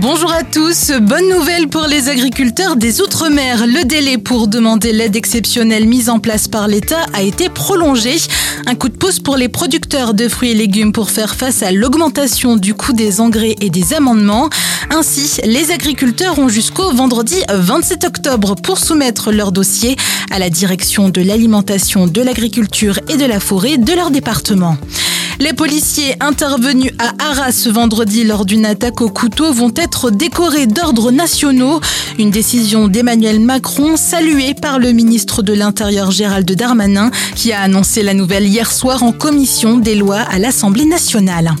Bonjour à tous, bonne nouvelle pour les agriculteurs des Outre-mer. Le délai pour demander l'aide exceptionnelle mise en place par l'État a été prolongé. Un coup de pouce pour les producteurs de fruits et légumes pour faire face à l'augmentation du coût des engrais et des amendements. Ainsi, les agriculteurs ont jusqu'au vendredi 27 octobre pour soumettre leur dossier à la direction de l'alimentation, de l'agriculture et de la forêt de leur département. Les policiers intervenus à Arras ce vendredi lors d'une attaque au couteau vont être décorés d'ordres nationaux. Une décision d'Emmanuel Macron saluée par le ministre de l'Intérieur Gérald Darmanin qui a annoncé la nouvelle hier soir en commission des lois à l'Assemblée nationale.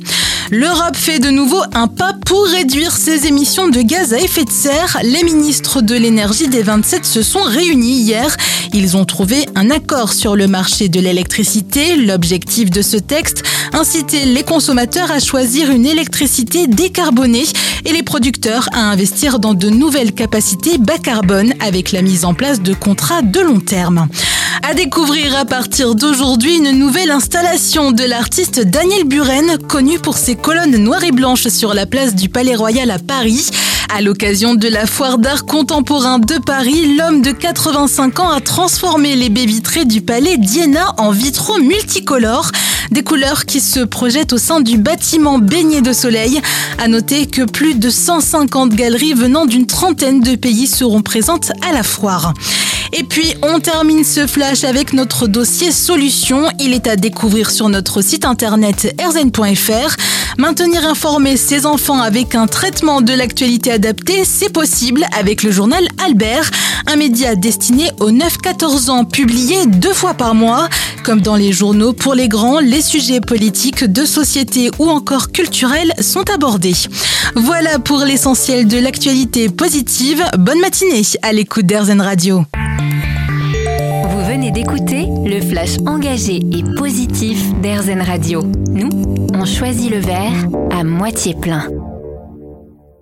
L'Europe fait de nouveau un pas pour réduire ses émissions de gaz à effet de serre. Les ministres de l'énergie des 27 se sont réunis hier. Ils ont trouvé un accord sur le marché de l'électricité. L'objectif de ce texte, inciter les consommateurs à choisir une électricité décarbonée et les producteurs à investir dans de nouvelles capacités bas carbone avec la mise en place de contrats de long terme. À découvrir à partir d'aujourd'hui une nouvelle installation de l'artiste Daniel Buren, connu pour ses colonnes noires et blanches sur la place du Palais Royal à Paris. À l'occasion de la foire d'art contemporain de Paris, l'homme de 85 ans a transformé les baies vitrées du palais d'Iéna en vitraux multicolores, des couleurs qui se projettent au sein du bâtiment baigné de soleil. À noter que plus de 150 galeries venant d'une trentaine de pays seront présentes à la foire. Et puis, on termine ce flash avec notre dossier solution. Il est à découvrir sur notre site internet erzen.fr. Maintenir informé ses enfants avec un traitement de l'actualité adapté, c'est possible avec le journal Albert, un média destiné aux 9-14 ans, publié deux fois par mois. Comme dans les journaux pour les grands, les sujets politiques, de société ou encore culturels sont abordés. Voilà pour l'essentiel de l'actualité positive. Bonne matinée à l'écoute d'Airzen Radio le flash engagé et positif d'Airzen Radio. Nous, on choisit le verre à moitié plein.